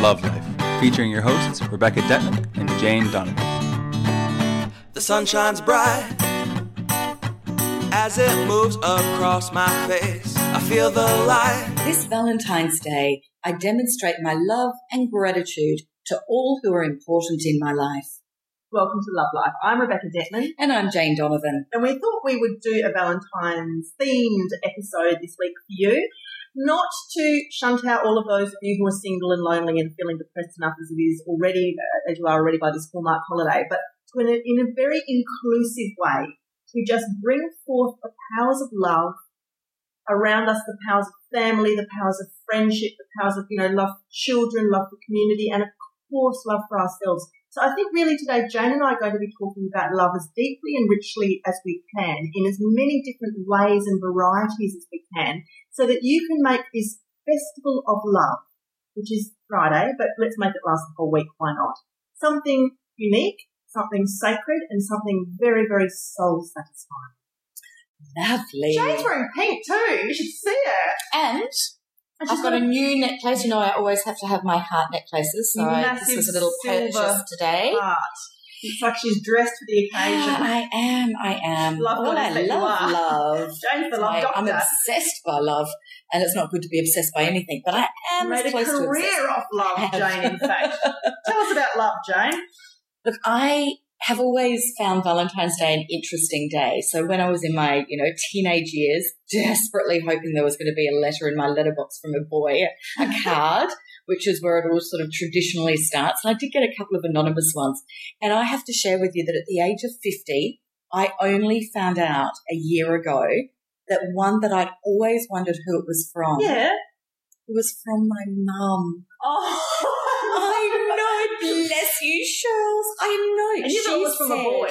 Love Life, featuring your hosts Rebecca Detman and Jane Donovan. The sun shines bright as it moves across my face. I feel the light. This Valentine's Day, I demonstrate my love and gratitude to all who are important in my life. Welcome to Love Life. I'm Rebecca Detman. And I'm Jane Donovan. And we thought we would do a Valentine's themed episode this week for you. Not to shunt out all of those of you who are single and lonely and feeling depressed enough as it is already, uh, as you are already by this Hallmark holiday, but to in a, in a very inclusive way to just bring forth the powers of love around us, the powers of family, the powers of friendship, the powers of, you know, love for children, love for community, and of course, love for ourselves. So I think really today, Jane and I are going to be talking about love as deeply and richly as we can in as many different ways and varieties as we can so that you can make this festival of love, which is Friday, but let's make it last the whole week. Why not? Something unique, something sacred, and something very, very soul satisfying. Lovely. Jane's wearing pink too. You should see it. And I've got a new necklace. You know, I always have to have my heart necklaces. So I, this was a little purchase today. heart. It's like she's dressed for the occasion. I am, I am. Love I you love love. Jane's the love doctor. I'm obsessed by love, and it's not good to be obsessed by anything, but I am made a as close to obsessed. career off love, Jane, in fact. Tell us about love, Jane. Look, I have always found Valentine's Day an interesting day. So when I was in my, you know, teenage years, desperately hoping there was going to be a letter in my letterbox from a boy, a card, which is where it all sort of traditionally starts. And I did get a couple of anonymous ones. And I have to share with you that at the age of 50, I only found out a year ago that one that I'd always wondered who it was from. Yeah. It was from my mum. Oh. I know, you, Charles. I know. And you it was from a boy.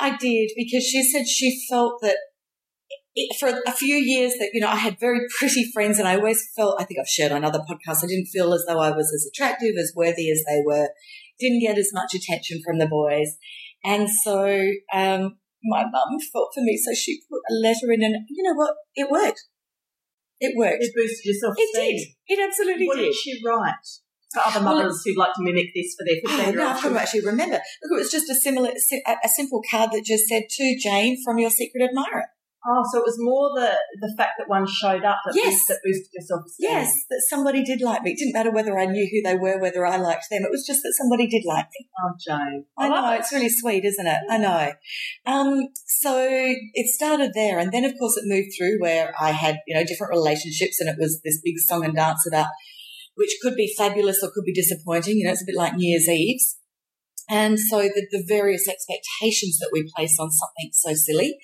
I did because she said she felt that it, for a few years that you know I had very pretty friends and I always felt I think I've shared on other podcasts I didn't feel as though I was as attractive as worthy as they were. Didn't get as much attention from the boys. And so um, my mum felt for me so she put a letter in and you know what? It worked. It worked. It boosted your self it did. It absolutely What did did. she write to other mothers who'd like to mimic this for their Oh, 15 year no, I can't actually remember. Look, it was just a similar, a simple card that just said to Jane from your secret admirer. Oh, so it was more the the fact that one showed up that, Yes. boosted, that boosted your self esteem. Yes, that somebody did like me. It didn't matter whether I knew who they were, whether I liked them. It was just that somebody did like me. Oh, Jane. I love know, it. it's really sweet, isn't it? I know. Um, so it started there. And then, of course, it moved through where I had, you know, different relationships and it was this big song and dance about, which could be fabulous or could be disappointing. You know, it's a bit like New Year's Eve's. And so the, the various expectations that we place on something so silly.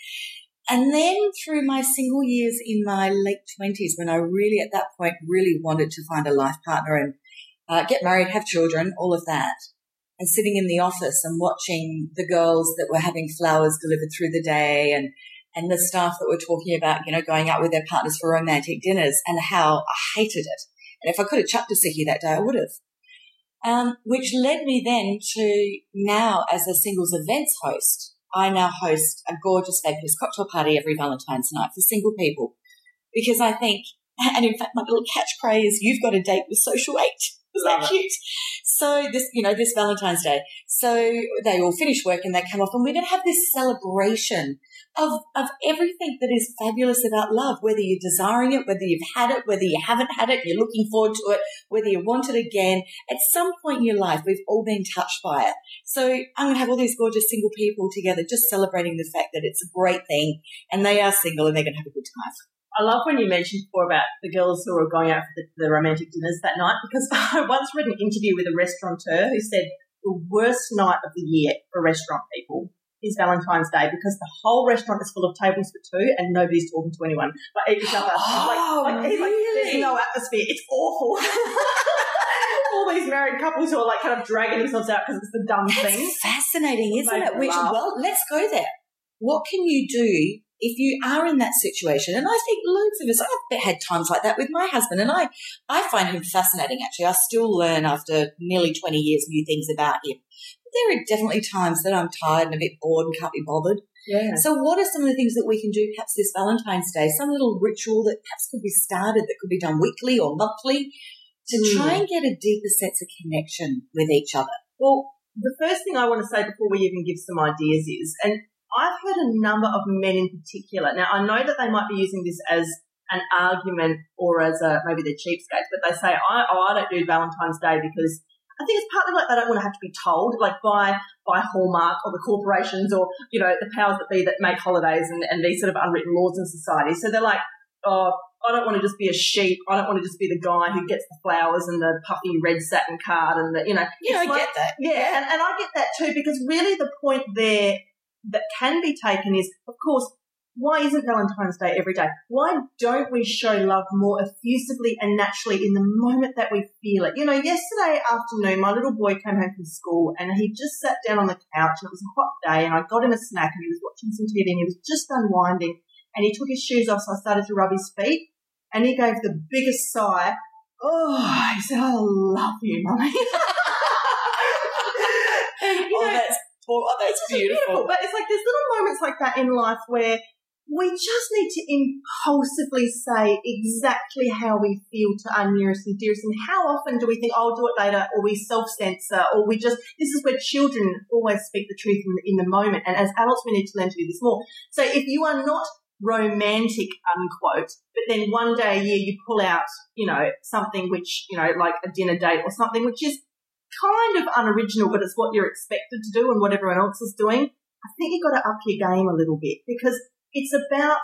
And then through my single years in my late twenties, when I really at that point really wanted to find a life partner and uh, get married, have children, all of that, and sitting in the office and watching the girls that were having flowers delivered through the day and and the staff that were talking about, you know, going out with their partners for romantic dinners and how I hated it. And if I could have chucked a sickie that day, I would have. Um, which led me then to now as a singles events host. I now host a gorgeous fabulous cocktail party every Valentine's night for single people because I think, and in fact, my little catchphrase is you've got a date with social eight. Is that cute? So this, you know, this Valentine's Day. So they all finish work and they come off and we're going to have this celebration of, of everything that is fabulous about love, whether you're desiring it, whether you've had it, whether you haven't had it, you're looking forward to it, whether you want it again. At some point in your life, we've all been touched by it. So I'm going to have all these gorgeous single people together just celebrating the fact that it's a great thing and they are single and they're going to have a good time. I love when you mentioned before about the girls who were going out for the, the romantic dinners that night because I once read an interview with a restaurateur who said the worst night of the year for restaurant people is Valentine's Day because the whole restaurant is full of tables for two and nobody's talking to anyone but each other. Oh, like, like, he's like, really? there's no atmosphere. It's awful. All these married couples who are like kind of dragging themselves out because it's the dumb thing. That's fascinating, isn't it? Which, laugh. well, let's go there. What can you do if you are in that situation? And I think loads of us, I've had times like that with my husband, and I, I find him fascinating. Actually, I still learn after nearly twenty years new things about him. There are definitely times that I'm tired and a bit bored and can't be bothered. Yeah. So, what are some of the things that we can do perhaps this Valentine's Day? Some little ritual that perhaps could be started that could be done weekly or monthly to Mm. try and get a deeper sense of connection with each other. Well, the first thing I want to say before we even give some ideas is, and I've heard a number of men in particular. Now, I know that they might be using this as an argument or as a maybe they're cheapskates, but they say, I, oh, I don't do Valentine's Day because I think it's partly like they don't want to have to be told, like by by Hallmark or the corporations or you know the powers that be that make holidays and, and these sort of unwritten laws in society. So they're like, oh, I don't want to just be a sheep. I don't want to just be the guy who gets the flowers and the puffy red satin card and the you know. Know, I like- get that. yeah, and, and I get that too because really the point there that can be taken is, of course, why isn't Valentine's Day every day? Why don't we show love more effusively and naturally in the moment that we feel it? You know, yesterday afternoon, my little boy came home from school and he just sat down on the couch and it was a hot day and I got him a snack and he was watching some TV and he was just unwinding and he took his shoes off so I started to rub his feet and he gave the biggest sigh. Oh, he said, I love you, mummy. and, you Oh, know, that's, oh, that's it's just beautiful. But it's like there's little moments like that in life where we just need to impulsively say exactly how we feel to our nearest and dearest. And how often do we think, oh, I'll do it later, or we self censor, or we just, this is where children always speak the truth in, in the moment. And as adults, we need to learn to do this more. So if you are not romantic, unquote, but then one day a year you pull out, you know, something which, you know, like a dinner date or something which is kind of unoriginal, but it's what you're expected to do and what everyone else is doing. I think you've got to up your game a little bit because it's about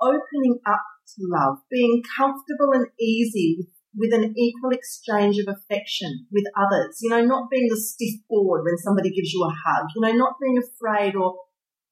opening up to love, being comfortable and easy with, an equal exchange of affection with others. You know, not being the stiff board when somebody gives you a hug. You know, not being afraid or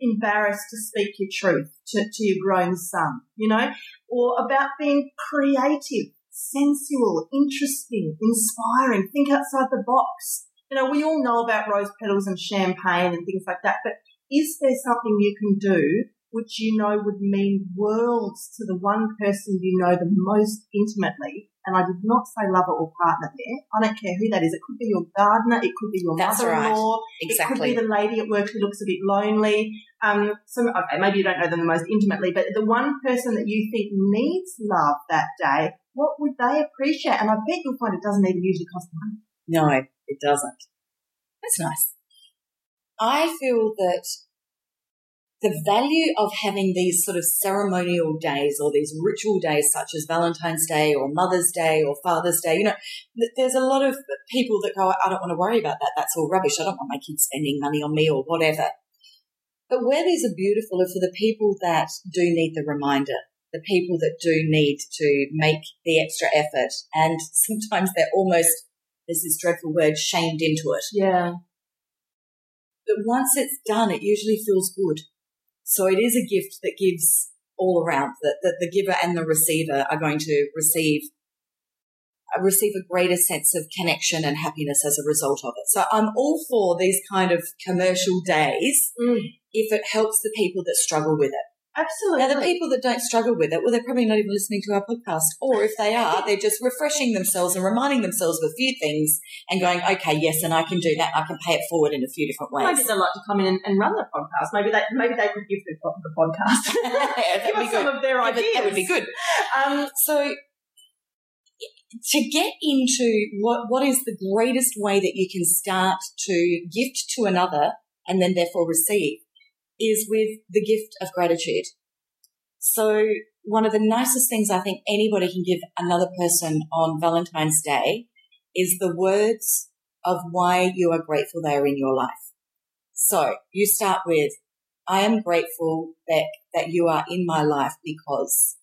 embarrassed to speak your truth to, to your grown son. You know, or about being creative, sensual, interesting, inspiring. Think outside the box. You know, we all know about rose petals and champagne and things like that, but is there something you can do which you know would mean worlds to the one person you know the most intimately? And I did not say lover or partner there. I don't care who that is. It could be your gardener. It could be your That's mother-in-law. Exactly. It could be the lady at work who looks a bit lonely. Um, so okay, maybe you don't know them the most intimately, but the one person that you think needs love that day, what would they appreciate? And I bet you'll find it doesn't even usually cost money. No, it doesn't. That's nice. I feel that the value of having these sort of ceremonial days or these ritual days such as Valentine's Day or Mother's Day or Father's Day, you know, there's a lot of people that go, I don't want to worry about that. That's all rubbish. I don't want my kids spending money on me or whatever. But where these are beautiful are for the people that do need the reminder, the people that do need to make the extra effort. And sometimes they're almost, there's this dreadful word, shamed into it. Yeah. But once it's done, it usually feels good. So it is a gift that gives all around that, that the giver and the receiver are going to receive receive a greater sense of connection and happiness as a result of it. So I'm all for these kind of commercial days Mm. if it helps the people that struggle with it. Absolutely. Now, the people that don't struggle with it, well, they're probably not even listening to our podcast. Or if they are, they're just refreshing themselves and reminding themselves of a few things and going, okay, yes, and I can do that. I can pay it forward in a few different ways. Maybe they'd like to come in and, and run the podcast. Maybe they maybe they could give the, the podcast. That'd give us some good. of their Yeah, ideas. that would be good. Um, So, to get into what, what is the greatest way that you can start to gift to another and then therefore receive is with the gift of gratitude. So, one of the nicest things I think anybody can give another person on Valentine's Day is the words of why you are grateful they are in your life. So, you start with, I am grateful, Beck, that you are in my life because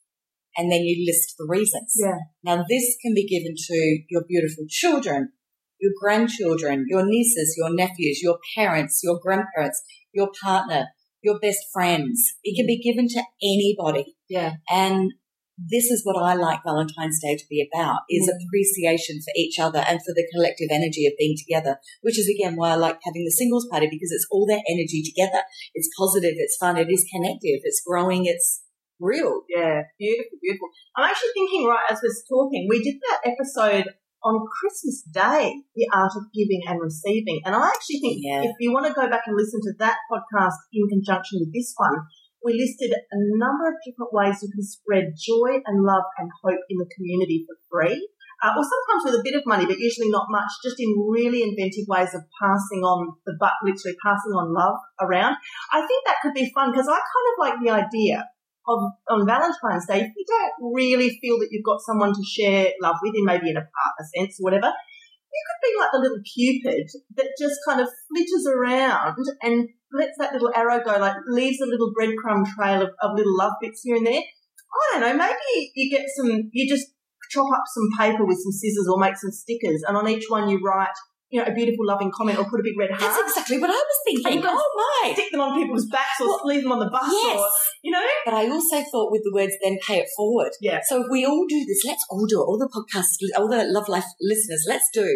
and then you list the reasons. Yeah. Now this can be given to your beautiful children, your grandchildren, your nieces, your nephews, your parents, your grandparents, your partner, your best friends. It can be given to anybody. yeah. And this is what I like Valentine's Day to be about is Mm. appreciation for each other and for the collective energy of being together, which is again why I like having the singles party because it's all that energy together. It's positive, it's fun, it is connective, it's growing, it's real. Yeah, beautiful, beautiful. I'm actually thinking, right, as we're talking, we did that episode on Christmas Day, The Art of Giving and Receiving. And I actually think Yeah. if you want to go back and listen to that podcast in conjunction with this one, we listed a number of different ways you can spread joy and love and hope in the community for free. uh, or sometimes with a bit of money, but usually not much, just in really inventive ways of passing on the buck, literally passing on love around. I think that could be fun because I kind of like the idea of on Valentine's Day, if you don't really feel that you've got someone to share love with, in maybe in a partner sense or whatever, you could be like the little cupid that just kind of flitters around and lets that little arrow go, like leaves a little breadcrumb trail of, of little love bits here and there. I don't know, maybe you get some, you just chop up some paper with some scissors or make some stickers and on each one you write you know, a beautiful, loving comment or put a big red heart. That's exactly what I was thinking. Oh my! Stick them on people's backs or well, leave them on the bus yes. or, you know? But I also thought with the words, then pay it forward. Yeah. So if we all do this, let's all do it. All the podcast, all the Love Life listeners, let's do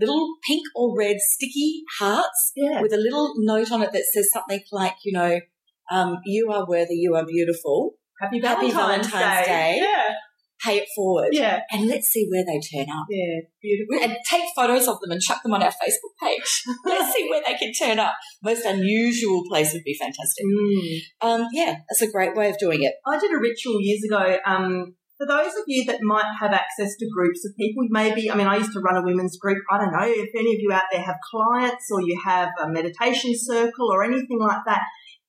little pink or red sticky hearts yeah. with a little note on it that says something like, you know, um, you are worthy, you are beautiful. Happy Valentine's, Happy Valentine's Day. Day. Yeah pay it forward. Yeah. And let's see where they turn up. Yeah, beautiful. And take photos of them and chuck them on our Facebook page. let's see where they can turn up. Most unusual place would be fantastic. Mm. Um, yeah, that's a great way of doing it. I did a ritual years ago. Um, for those of you that might have access to groups of people, maybe, I mean, I used to run a women's group. I don't know if any of you out there have clients or you have a meditation circle or anything like that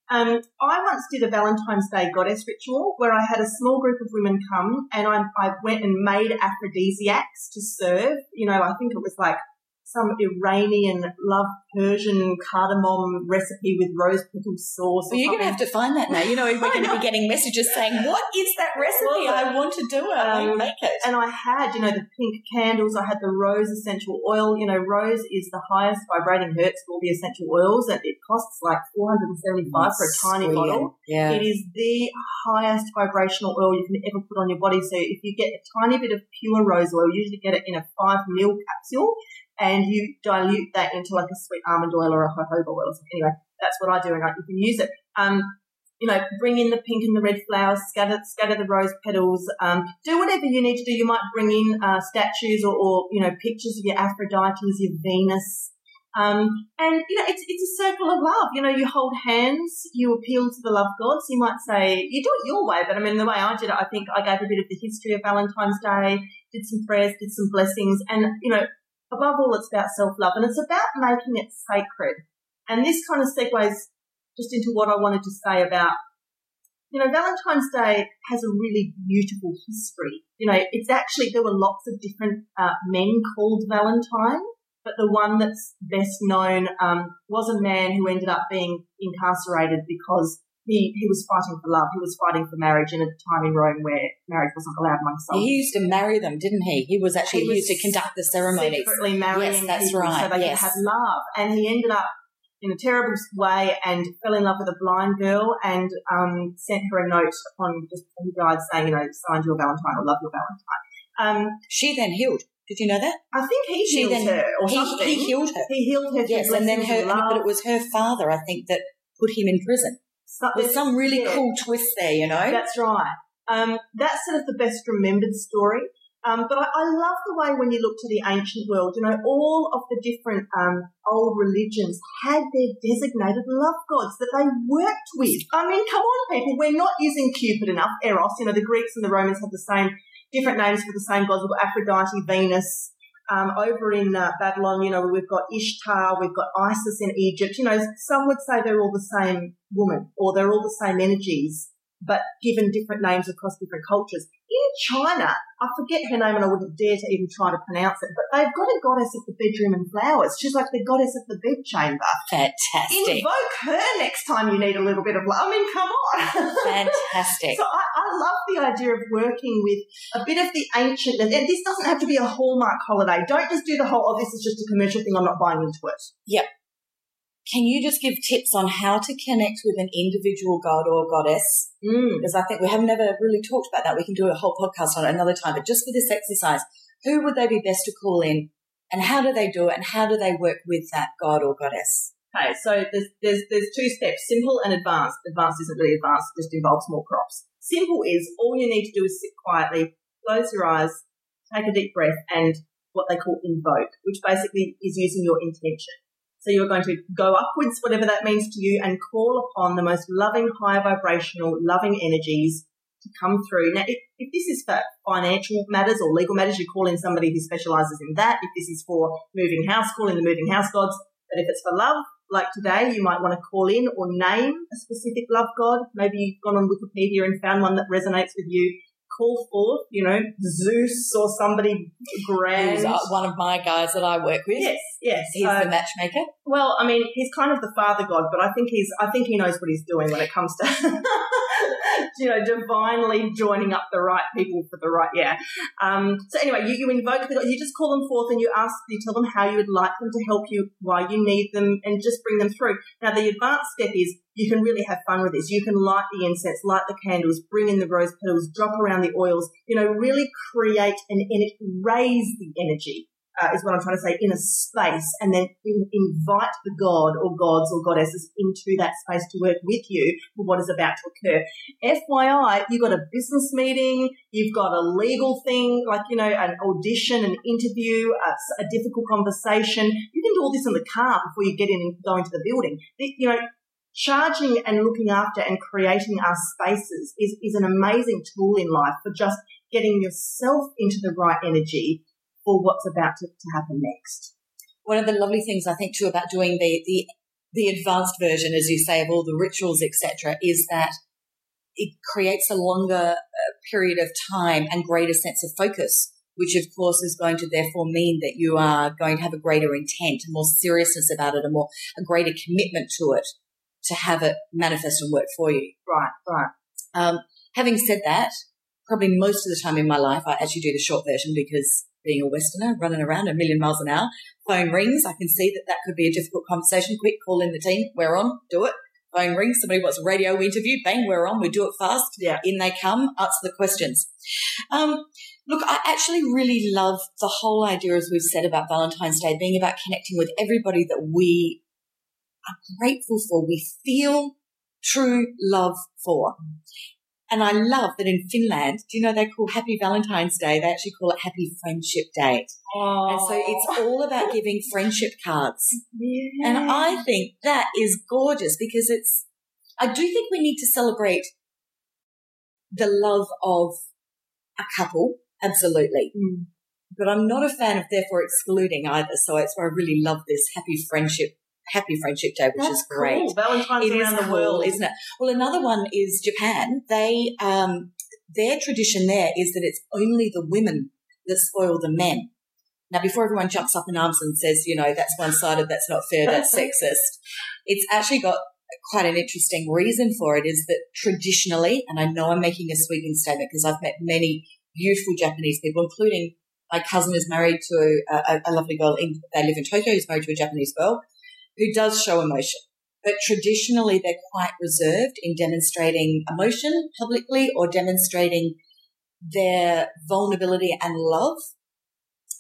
um, I once did a Valentine's Day goddess ritual where I had a small group of women come and I, I went and made aphrodisiacs to serve. You know, I think it was like some Iranian love Persian cardamom recipe with rose petal sauce. Well, you're going to have to find that now. You know, we're going to be getting messages saying, "What is that recipe? I want to do it. Um, I make it." And I had, you know, the pink candles. I had the rose essential oil. You know, rose is the highest vibrating hertz of all the essential oils, and it costs like 475 for a tiny brilliant. bottle. Yeah. It is the highest vibrational oil you can ever put on your body. So if you get a tiny bit of pure rose oil, you usually get it in a five mil capsule and you dilute that into like a sweet almond oil or a jojoba oil. Anyway, that's what I do, and you can use it. Um, you know, bring in the pink and the red flowers, scatter scatter the rose petals. Um, do whatever you need to do. You might bring in uh, statues or, or, you know pictures of your Aphrodites, your Venus. Um, and you know, it's it's a circle of love. You know, you hold hands, you appeal to the love gods. You might say you do it your way, but I mean, the way I did it, I think I gave a bit of the history of Valentine's Day, did some prayers, did some blessings, and you know, above all, it's about self love and it's about making it sacred. And this kind of segues just into what I wanted to say about, you know, Valentine's Day has a really beautiful history. You know, it's actually, there were lots of different uh, men called Valentine, but the one that's best known um, was a man who ended up being incarcerated because he, he was fighting for love. He was fighting for marriage in a time in Rome where marriage wasn't allowed among some. He used to marry them, didn't he? He was actually he, was used to conduct the ceremonies. Secretly marrying yes, that's people right. so they yes. could have love. And he ended up in a terrible way and fell in love with a blind girl and um, sent her a note upon just he died saying, you know, signed your Valentine or love your Valentine. Um, she then healed. Did you know that? I think he she healed then, her or he, something. He healed her. He healed her. Yes, and then her, but it was her father, I think, that put him in prison. So, There's some really yeah, cool twist there, you know? That's right. Um, that's sort of the best remembered story. Um, but I, I, love the way when you look to the ancient world, you know, all of the different um, old religions had their designated love gods that they worked with. I mean, come on, people, we're not using Cupid enough, Eros. You know, the Greeks and the Romans had the same, different names for the same gods. Aphrodite, Venus, um, over in uh, Babylon, you know, we've got Ishtar, we've got Isis in Egypt. You know, some would say they're all the same woman or they're all the same energies but given different names across different cultures. In China, I forget her name and I wouldn't dare to even try to pronounce it, but they've got a goddess of the bedroom and flowers. She's like the goddess of the bedchamber. Fantastic. Invoke her next time you need a little bit of love. I mean, come on. Fantastic. so I, I, love the idea of working with a bit of the ancient, and this doesn't have to be a hallmark holiday. Don't just do the whole, oh, this is just a commercial thing, I'm not buying into it. Yep. Can you just give tips on how to connect with an individual god or goddess? Mm. Because I think we have never really talked about that. We can do a whole podcast on it another time. But just for this exercise, who would they be best to call in and how do they do it and how do they work with that god or goddess? Okay, so there's, there's, there's two steps, simple and advanced. Advanced isn't really advanced, it just involves more props. Simple is all you need to do is sit quietly, close your eyes, take a deep breath and what they call invoke, which basically is using your intention. So you're going to go upwards, whatever that means to you, and call upon the most loving, high vibrational, loving energies to come through. Now, if, if this is for financial matters or legal matters, you call in somebody who specialises in that. If this is for moving house, call in the moving house gods. But if it's for love, like today, you might want to call in or name a specific love god. Maybe you've gone on Wikipedia and found one that resonates with you call forth, you know, Zeus or somebody grand. Who's uh, one of my guys that I work with. Yes, yes. He's Uh, the matchmaker. well, I mean, he's kind of the father god, but I think he's, I think he knows what he's doing when it comes to, you know, divinely joining up the right people for the right, yeah. Um, so anyway, you, you invoke the, you just call them forth and you ask, you tell them how you would like them to help you, why you need them, and just bring them through. Now, the advanced step is you can really have fun with this. You can light the incense, light the candles, bring in the rose petals, drop around the oils, you know, really create an, and raise the energy uh, is what I'm trying to say, in a space and then in, invite the god or gods or goddesses into that space to work with you for what is about to occur. FYI, you've got a business meeting, you've got a legal thing, like, you know, an audition, an interview, a, a difficult conversation. You can do all this in the car before you get in and go into the building. You know, charging and looking after and creating our spaces is, is an amazing tool in life for just getting yourself into the right energy for what's about to, to happen next. One of the lovely things I think too about doing the the the advanced version, as you say, of all the rituals, etc., is that it creates a longer uh, period of time and greater sense of focus, which of course is going to therefore mean that you are going to have a greater intent, a more seriousness about it, a more a greater commitment to it, to have it manifest and work for you. Right, right. Um, having said that, probably most of the time in my life, I actually do the short version because being a Westerner, running around a million miles an hour, phone rings. I can see that that could be a difficult conversation. Quick, call in the team. We're on. Do it. Phone rings. Somebody wants a radio interview. Bang, we're on. We do it fast. Yeah. In they come. Answer the questions. Um, look, I actually really love the whole idea, as we've said about Valentine's Day, being about connecting with everybody that we are grateful for. We feel true love for. And I love that in Finland, do you know they call Happy Valentine's Day? They actually call it Happy Friendship Day. And so it's all about giving friendship cards. yeah. And I think that is gorgeous because it's, I do think we need to celebrate the love of a couple. Absolutely. Mm. But I'm not a fan of therefore excluding either. So it's why I really love this happy friendship, happy friendship day, which That's is great. Cool. Valentine's It is around the cool, world. isn't it? Well, another one is Japan. They, um, their tradition there is that it's only the women that spoil the men. Now, before everyone jumps up in arms and says, you know, that's one sided, that's not fair, that's sexist, it's actually got quite an interesting reason for it is that traditionally, and I know I'm making a sweeping statement because I've met many beautiful Japanese people, including my cousin is married to a, a, a lovely girl in, they live in Tokyo, he's married to a Japanese girl who does show emotion. But traditionally, they're quite reserved in demonstrating emotion publicly or demonstrating their vulnerability and love.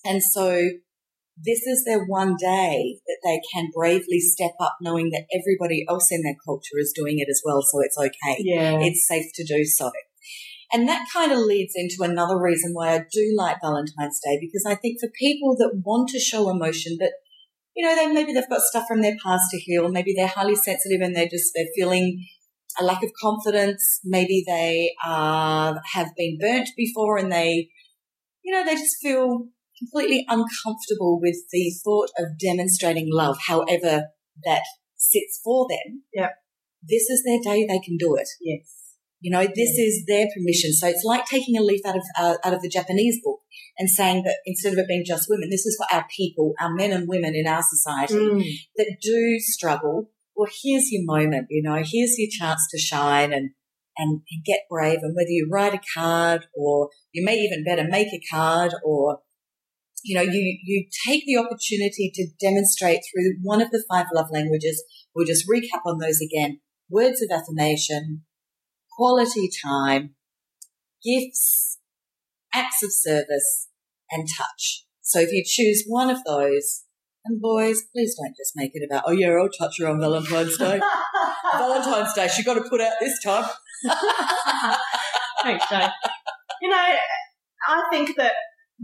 And so this is their one day that they can bravely step up knowing that everybody else in their culture is doing it as well. So it's okay. Yeah. It's safe to do so. And that kind of leads into another reason why I do like Valentine's Day because I think for people that want to show emotion, but you know, they maybe they've got stuff from their past to heal. Maybe they're highly sensitive and they're just they're feeling a lack of confidence. Maybe they uh, have been burnt before and they, you know, they just feel completely uncomfortable with the thought of demonstrating love, however that sits for them. Yep. This is their day; they can do it. yes. You know, this is their permission. So it's like taking a leaf out of uh, out of the Japanese book and saying that instead of it being just women, this is for our people, our men and women in our society Mm. that do struggle. Well, here's your moment. You know, here's your chance to shine and and, and get brave. And whether you write a card or you may even better make a card or you know, you, you take the opportunity to demonstrate through one of the five love languages. We'll just recap on those again. Words of affirmation, quality time, gifts, acts of service, and touch. So if you choose one of those, and boys, please don't just make it about, oh yeah, I'll touch her on Valentine's Day. Valentine's Day, she got to put out this time. Thanks, Jane. You know, I think that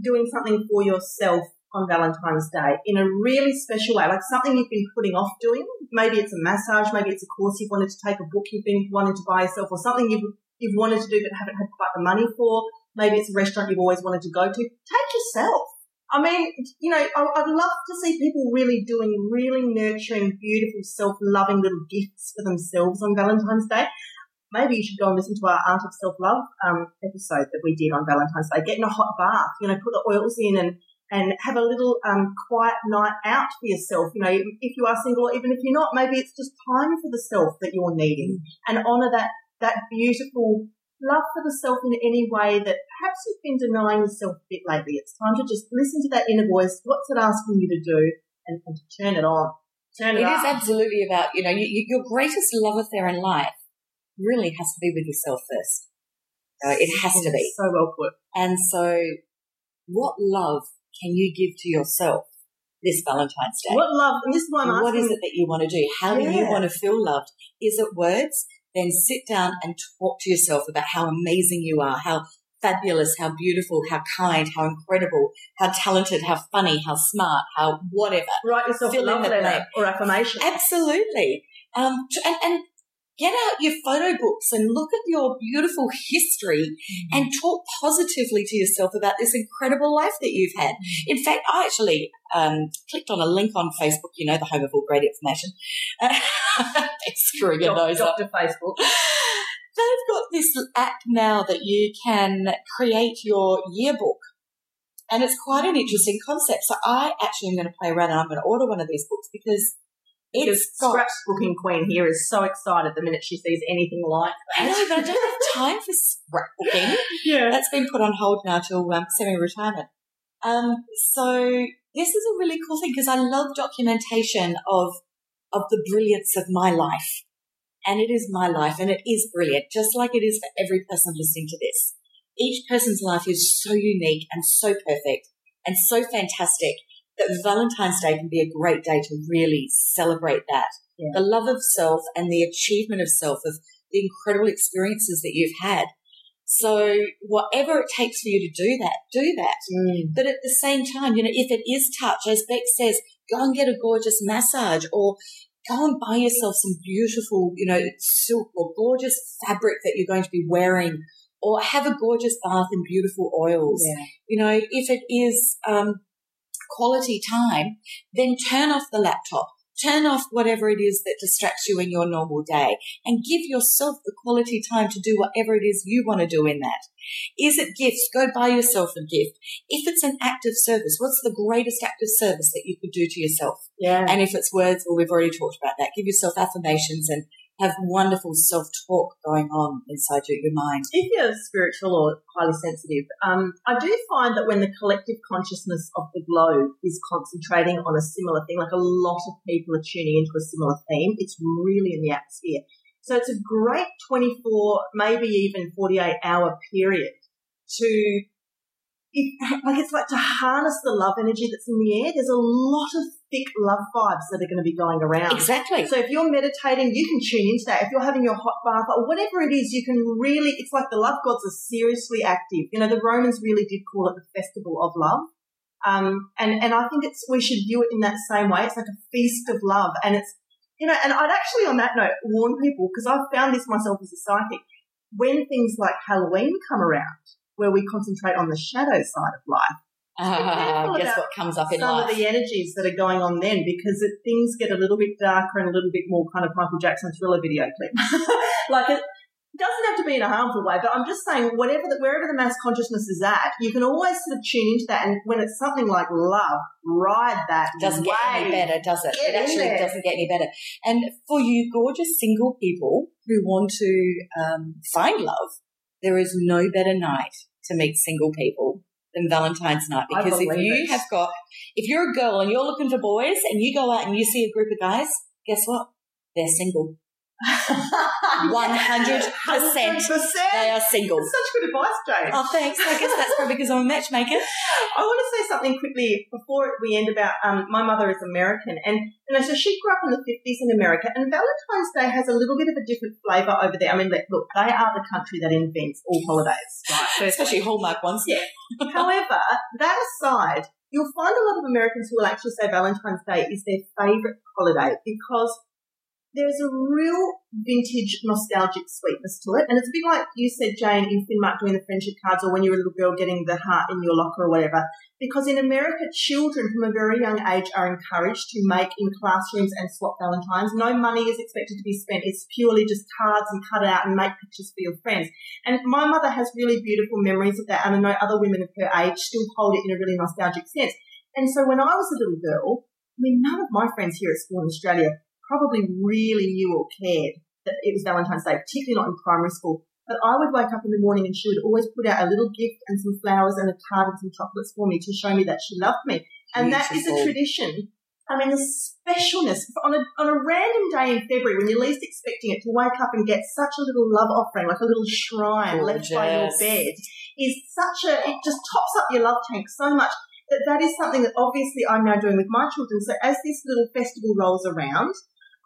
doing something for yourself on Valentine's Day in a really special way, like something you've been putting off doing, maybe it's a massage, maybe it's a course you've wanted to take, a book you've been wanting to buy yourself, or something you've you've wanted to do but haven't had quite the money for. Maybe it's a restaurant you've always wanted to go to. Take yourself. I mean, you know, I'd love to see people really doing really nurturing, beautiful, self-loving little gifts for themselves on Valentine's Day. Maybe you should go and listen to our Art of Self-Love um, episode that we did on Valentine's Day. Get in a hot bath, you know, put the oils in and and have a little um, quiet night out for yourself. You know, if you are single or even if you're not, maybe it's just time for the self that you're needing and honour that, that beautiful love for the self in any way that perhaps you've been denying yourself a bit lately. It's time to just listen to that inner voice. What's it asking you to do and, and to turn it on. Turn it, It is up. absolutely about, you know, you, you, your greatest love affair in life really has to be with yourself first. Uh, it has to be. So well put. And so, what love can you give to yourself this Valentine's Day? What love, and this is why I'm asking. what is it that you want to do? How do you want to feel loved? Is it words? Then sit down and talk to yourself about how amazing you are, how fabulous, how beautiful, how kind, how incredible, how talented, how funny, how smart, how whatever. Write yourself Fill a love letter or affirmation. Absolutely. Um, and, and get out your photo books and look at your beautiful history and talk positively to yourself about this incredible life that you've had. In fact, I actually um, clicked on a link on Facebook, you know, the home of all great information. Thanks screwing your nose up. Dr. Facebook. They've got this app now that you can create your yearbook. And it's quite an interesting concept. So I actually am going to play around and I'm going to order one of these books Because it's scrapbooking queen here is so excited the minute she sees anything like that. I know, but I don't have time for scrapbooking. Yeah. That's been put on hold now till um, semi-retirement. Um, so this is a really cool thing because I love documentation of of the brilliance of my life, and it is my life, and it is brilliant, just like it is for every person listening to this. Each person's life is so unique and so perfect and so fantastic that Valentine's Day can be a great day to really celebrate that. Yeah. The love of self and the achievement of self, of the incredible experiences that you've had. So whatever it takes for you to do that, do that. Mm. But at the same time, you know, if it is touch, as Beck says, go and get a gorgeous massage or go and buy yourself some beautiful, you know, silk or gorgeous fabric that you're going to be wearing or have a gorgeous bath in beautiful oils. Yeah. You know, if it is, um, quality time, then turn off the laptop. Turn off whatever it is that distracts you in your normal day and give yourself the quality time to do whatever it is you want to do in that. Is it gifts? Go buy yourself a gift. If it's an act of service, what's the greatest act of service that you could do to yourself? Yeah. And if it's words, well, we've already talked about that. Give yourself affirmations and have wonderful self-talk going on inside your, your mind. if you're spiritual or highly sensitive, um, I do find that when the collective consciousness of the globe is concentrating on a similar thing, like a lot of people are tuning into a similar theme, it's really in the atmosphere. So it's a great 24, maybe even 48 hour period to, it, like it's like to harness the love energy that's in the air. There's a lot of thick love vibes that are going to be going around. Exactly. So if you're meditating, you can tune into that. If you're having your hot bath or whatever it is, you can really, it's like the love gods are seriously active. You know, the Romans really did call it the festival of love. Um, and, and I think it's, we should view it in that same way. It's like a feast of love. And it's, you know, and I'd actually on that note warn people, because I've found this myself as a psychic, when things like Halloween come around, where we concentrate on the shadow side of life, Careful guess what comes up in some life? of the energies that are going on then because it, things get a little bit darker and a little bit more kind of Michael Jackson thriller video clip. like it doesn't have to be in a harmful way, but I'm just saying whatever the, wherever the mass consciousness is at, you can always sort of tune into that. And when it's something like love, ride that. doesn't get any better, does it? Get it actually there. doesn't get any better. And for you gorgeous single people who want to um, find love, there is no better night to meet single people than Valentine's night. Because if you it. have got, if you're a girl and you're looking for boys and you go out and you see a group of guys, guess what? They're single. 100%. 100%. They are single. That's such good advice, Jane. Oh, thanks. I guess that's probably because I'm a matchmaker. I want to say something quickly before we end about um, my mother is American, and you know, so she grew up in the fifties in America, and Valentine's Day has a little bit of a different flavour over there. I mean, look, look, they are the country that invents all holidays, right? firstly. Especially Hallmark ones. Yeah. However, that aside, you'll find a lot of Americans who will actually say Valentine's Day is their favourite holiday because there's a real vintage nostalgic sweetness to it. And it's a bit like you said, Jane, in Finnmark doing the friendship cards or when you were a little girl getting the heart in your locker or whatever. Because in America, children from a very young age are encouraged to make in classrooms and swap Valentines. No money is expected to be spent. It's purely just cards and cut out and make pictures for your friends. And my mother has really beautiful memories of that. And I know other women of her age still hold it in a really nostalgic sense. And so when I was a little girl, I mean, none of my friends here at school in Australia probably really knew or cared that it was Valentine's Day, particularly not in primary school. But I would wake up in the morning and she would always put out a little gift and some flowers and a card and some chocolates for me to show me that she loved me. And that is a tradition. I mean, the specialness on a, on a random day in February when you're least expecting it to wake up and get such a little love offering, like a little shrine left by your bed is such a, it just tops up your love tank so much that that is something that obviously I'm now doing with my children. So as this little festival rolls around,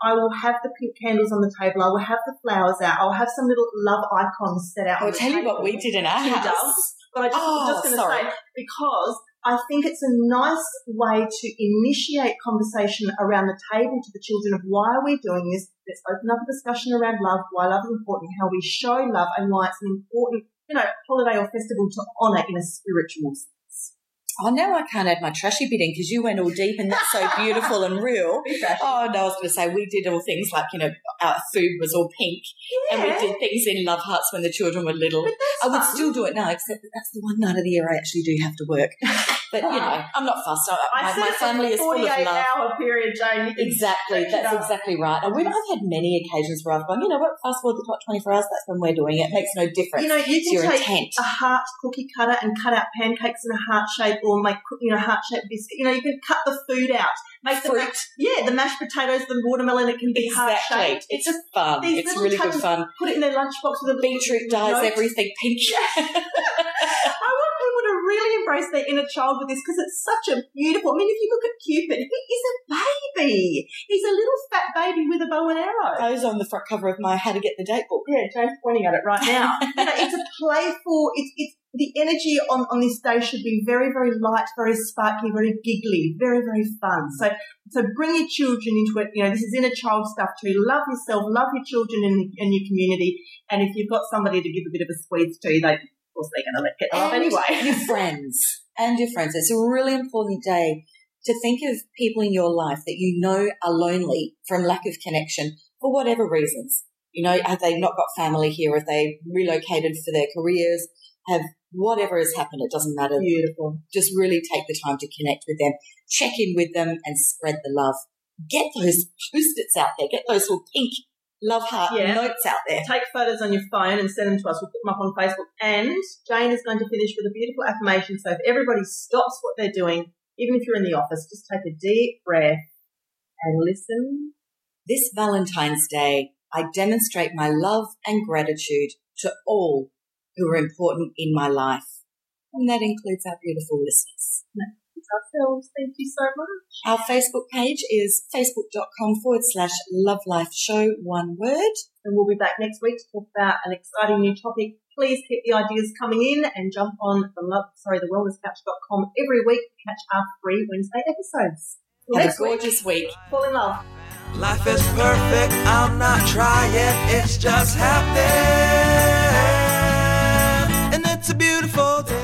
I will have the pink candles on the table. I will have the flowers out. I'll have some little love icons set out. I'll the tell you what we did in our house. doves. But I just, Oh, I'm just oh, going to say because I think it's a nice way to initiate conversation around the table to the children of why are we doing this? Let's open up a discussion around love, why love is important, how we show love, and why it's an important, you know, holiday or festival to honour in a spiritual sense. Oh, now I can't add my trashy bit in because you went all deep and that's so beautiful and real. Oh, no, I was going to say we did all things like, you know, our food was all pink and we did things in love hearts when the children were little. I would fun. still do it now, except that that's the one night of the year I actually do have to work. But, you know, I'm not fussed. I, my, my family is full of love. hour period, Jane. Exactly, that's exactly right. And we've, I've had many occasions where I've gone, you know what, fast forward the clock 24 hours, that's when we're doing it. It makes no difference. You know, you it's your can take intent. a heart cookie cutter and cut out pancakes in a heart shape or make, you know, heart shaped biscuit. You know, you can cut the food out. Make the Fruit. mash, yeah, the mashed potatoes, the watermelon, it can be heart shaped. It's just fun. It's really good fun. Put it in their lunchbox with a Beetroot dyes note. everything pink. I want people to really embrace their inner child with this because it's such a beautiful. I mean, if you look at Cupid, he is a baby. He's a little fat baby with a bow and arrow. Goes on the front cover of my How to Get the Date book. Yeah, Jane's pointing at it right now. you know, it's a playful. It's it's the energy on on this day should be very very light, very sparkly, very giggly, very very fun. So so bring your children into it. You know, this is inner child stuff too. Love yourself, love your children and, and your community. And if you've got somebody to give a bit of a squeeze to, they course they're going to let get love And anyway. your friends. And your friends. It's a really important day to think of people in your life that you know are lonely from lack of connection for whatever reasons. You know, have they not got family here? Have they relocated for their careers? Have whatever has happened, it doesn't matter. Beautiful. Just really take the time to connect with them, check in with them and spread the love. Get those post-its out there. Get those little pink love heart Yeah. notes out there. Take photos on your phone and send them to us. We'll put them up on Facebook. And Jane is going to finish with a beautiful affirmation. So if everybody stops what they're doing, even if you're in the office, just take a deep breath and listen. This Valentine's Day, I demonstrate my love and gratitude to all who are important in my life. And that includes our beautiful listeners. It's ourselves. Thank you so much. Our Facebook page is facebook.com forward slash love life show, one word. And we'll be back next week to talk about an exciting new topic. Please keep the ideas coming in and jump on the love, sorry, the wellnesscouch.com every week to catch our free Wednesday episodes. Till Have a next week, gorgeous week. fall in love. Life is perfect, I'm not trying, it's just happening. And it's a beautiful day.